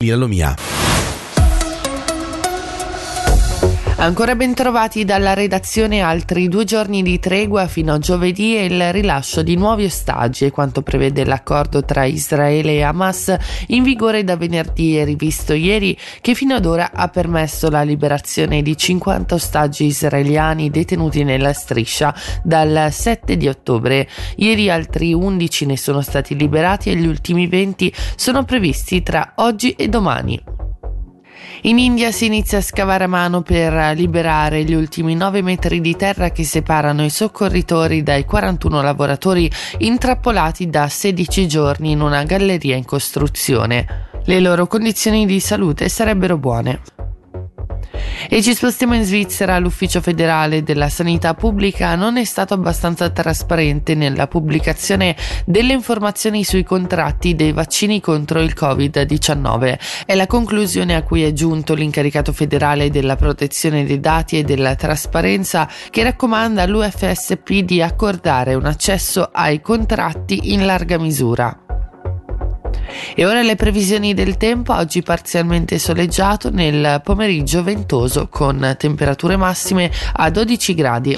Milano Ancora ben trovati dalla redazione altri due giorni di tregua fino a giovedì e il rilascio di nuovi ostaggi e quanto prevede l'accordo tra Israele e Hamas in vigore da venerdì e rivisto ieri che fino ad ora ha permesso la liberazione di 50 ostaggi israeliani detenuti nella striscia dal 7 di ottobre. Ieri altri 11 ne sono stati liberati e gli ultimi 20 sono previsti tra oggi e domani. In India si inizia a scavare a mano per liberare gli ultimi 9 metri di terra che separano i soccorritori dai 41 lavoratori intrappolati da 16 giorni in una galleria in costruzione. Le loro condizioni di salute sarebbero buone. E ci spostiamo in Svizzera. L'Ufficio federale della sanità pubblica non è stato abbastanza trasparente nella pubblicazione delle informazioni sui contratti dei vaccini contro il Covid-19. È la conclusione a cui è giunto l'incaricato federale della protezione dei dati e della trasparenza che raccomanda all'UFSP di accordare un accesso ai contratti in larga misura. E ora le previsioni del tempo, oggi parzialmente soleggiato, nel pomeriggio ventoso con temperature massime a 12 gradi.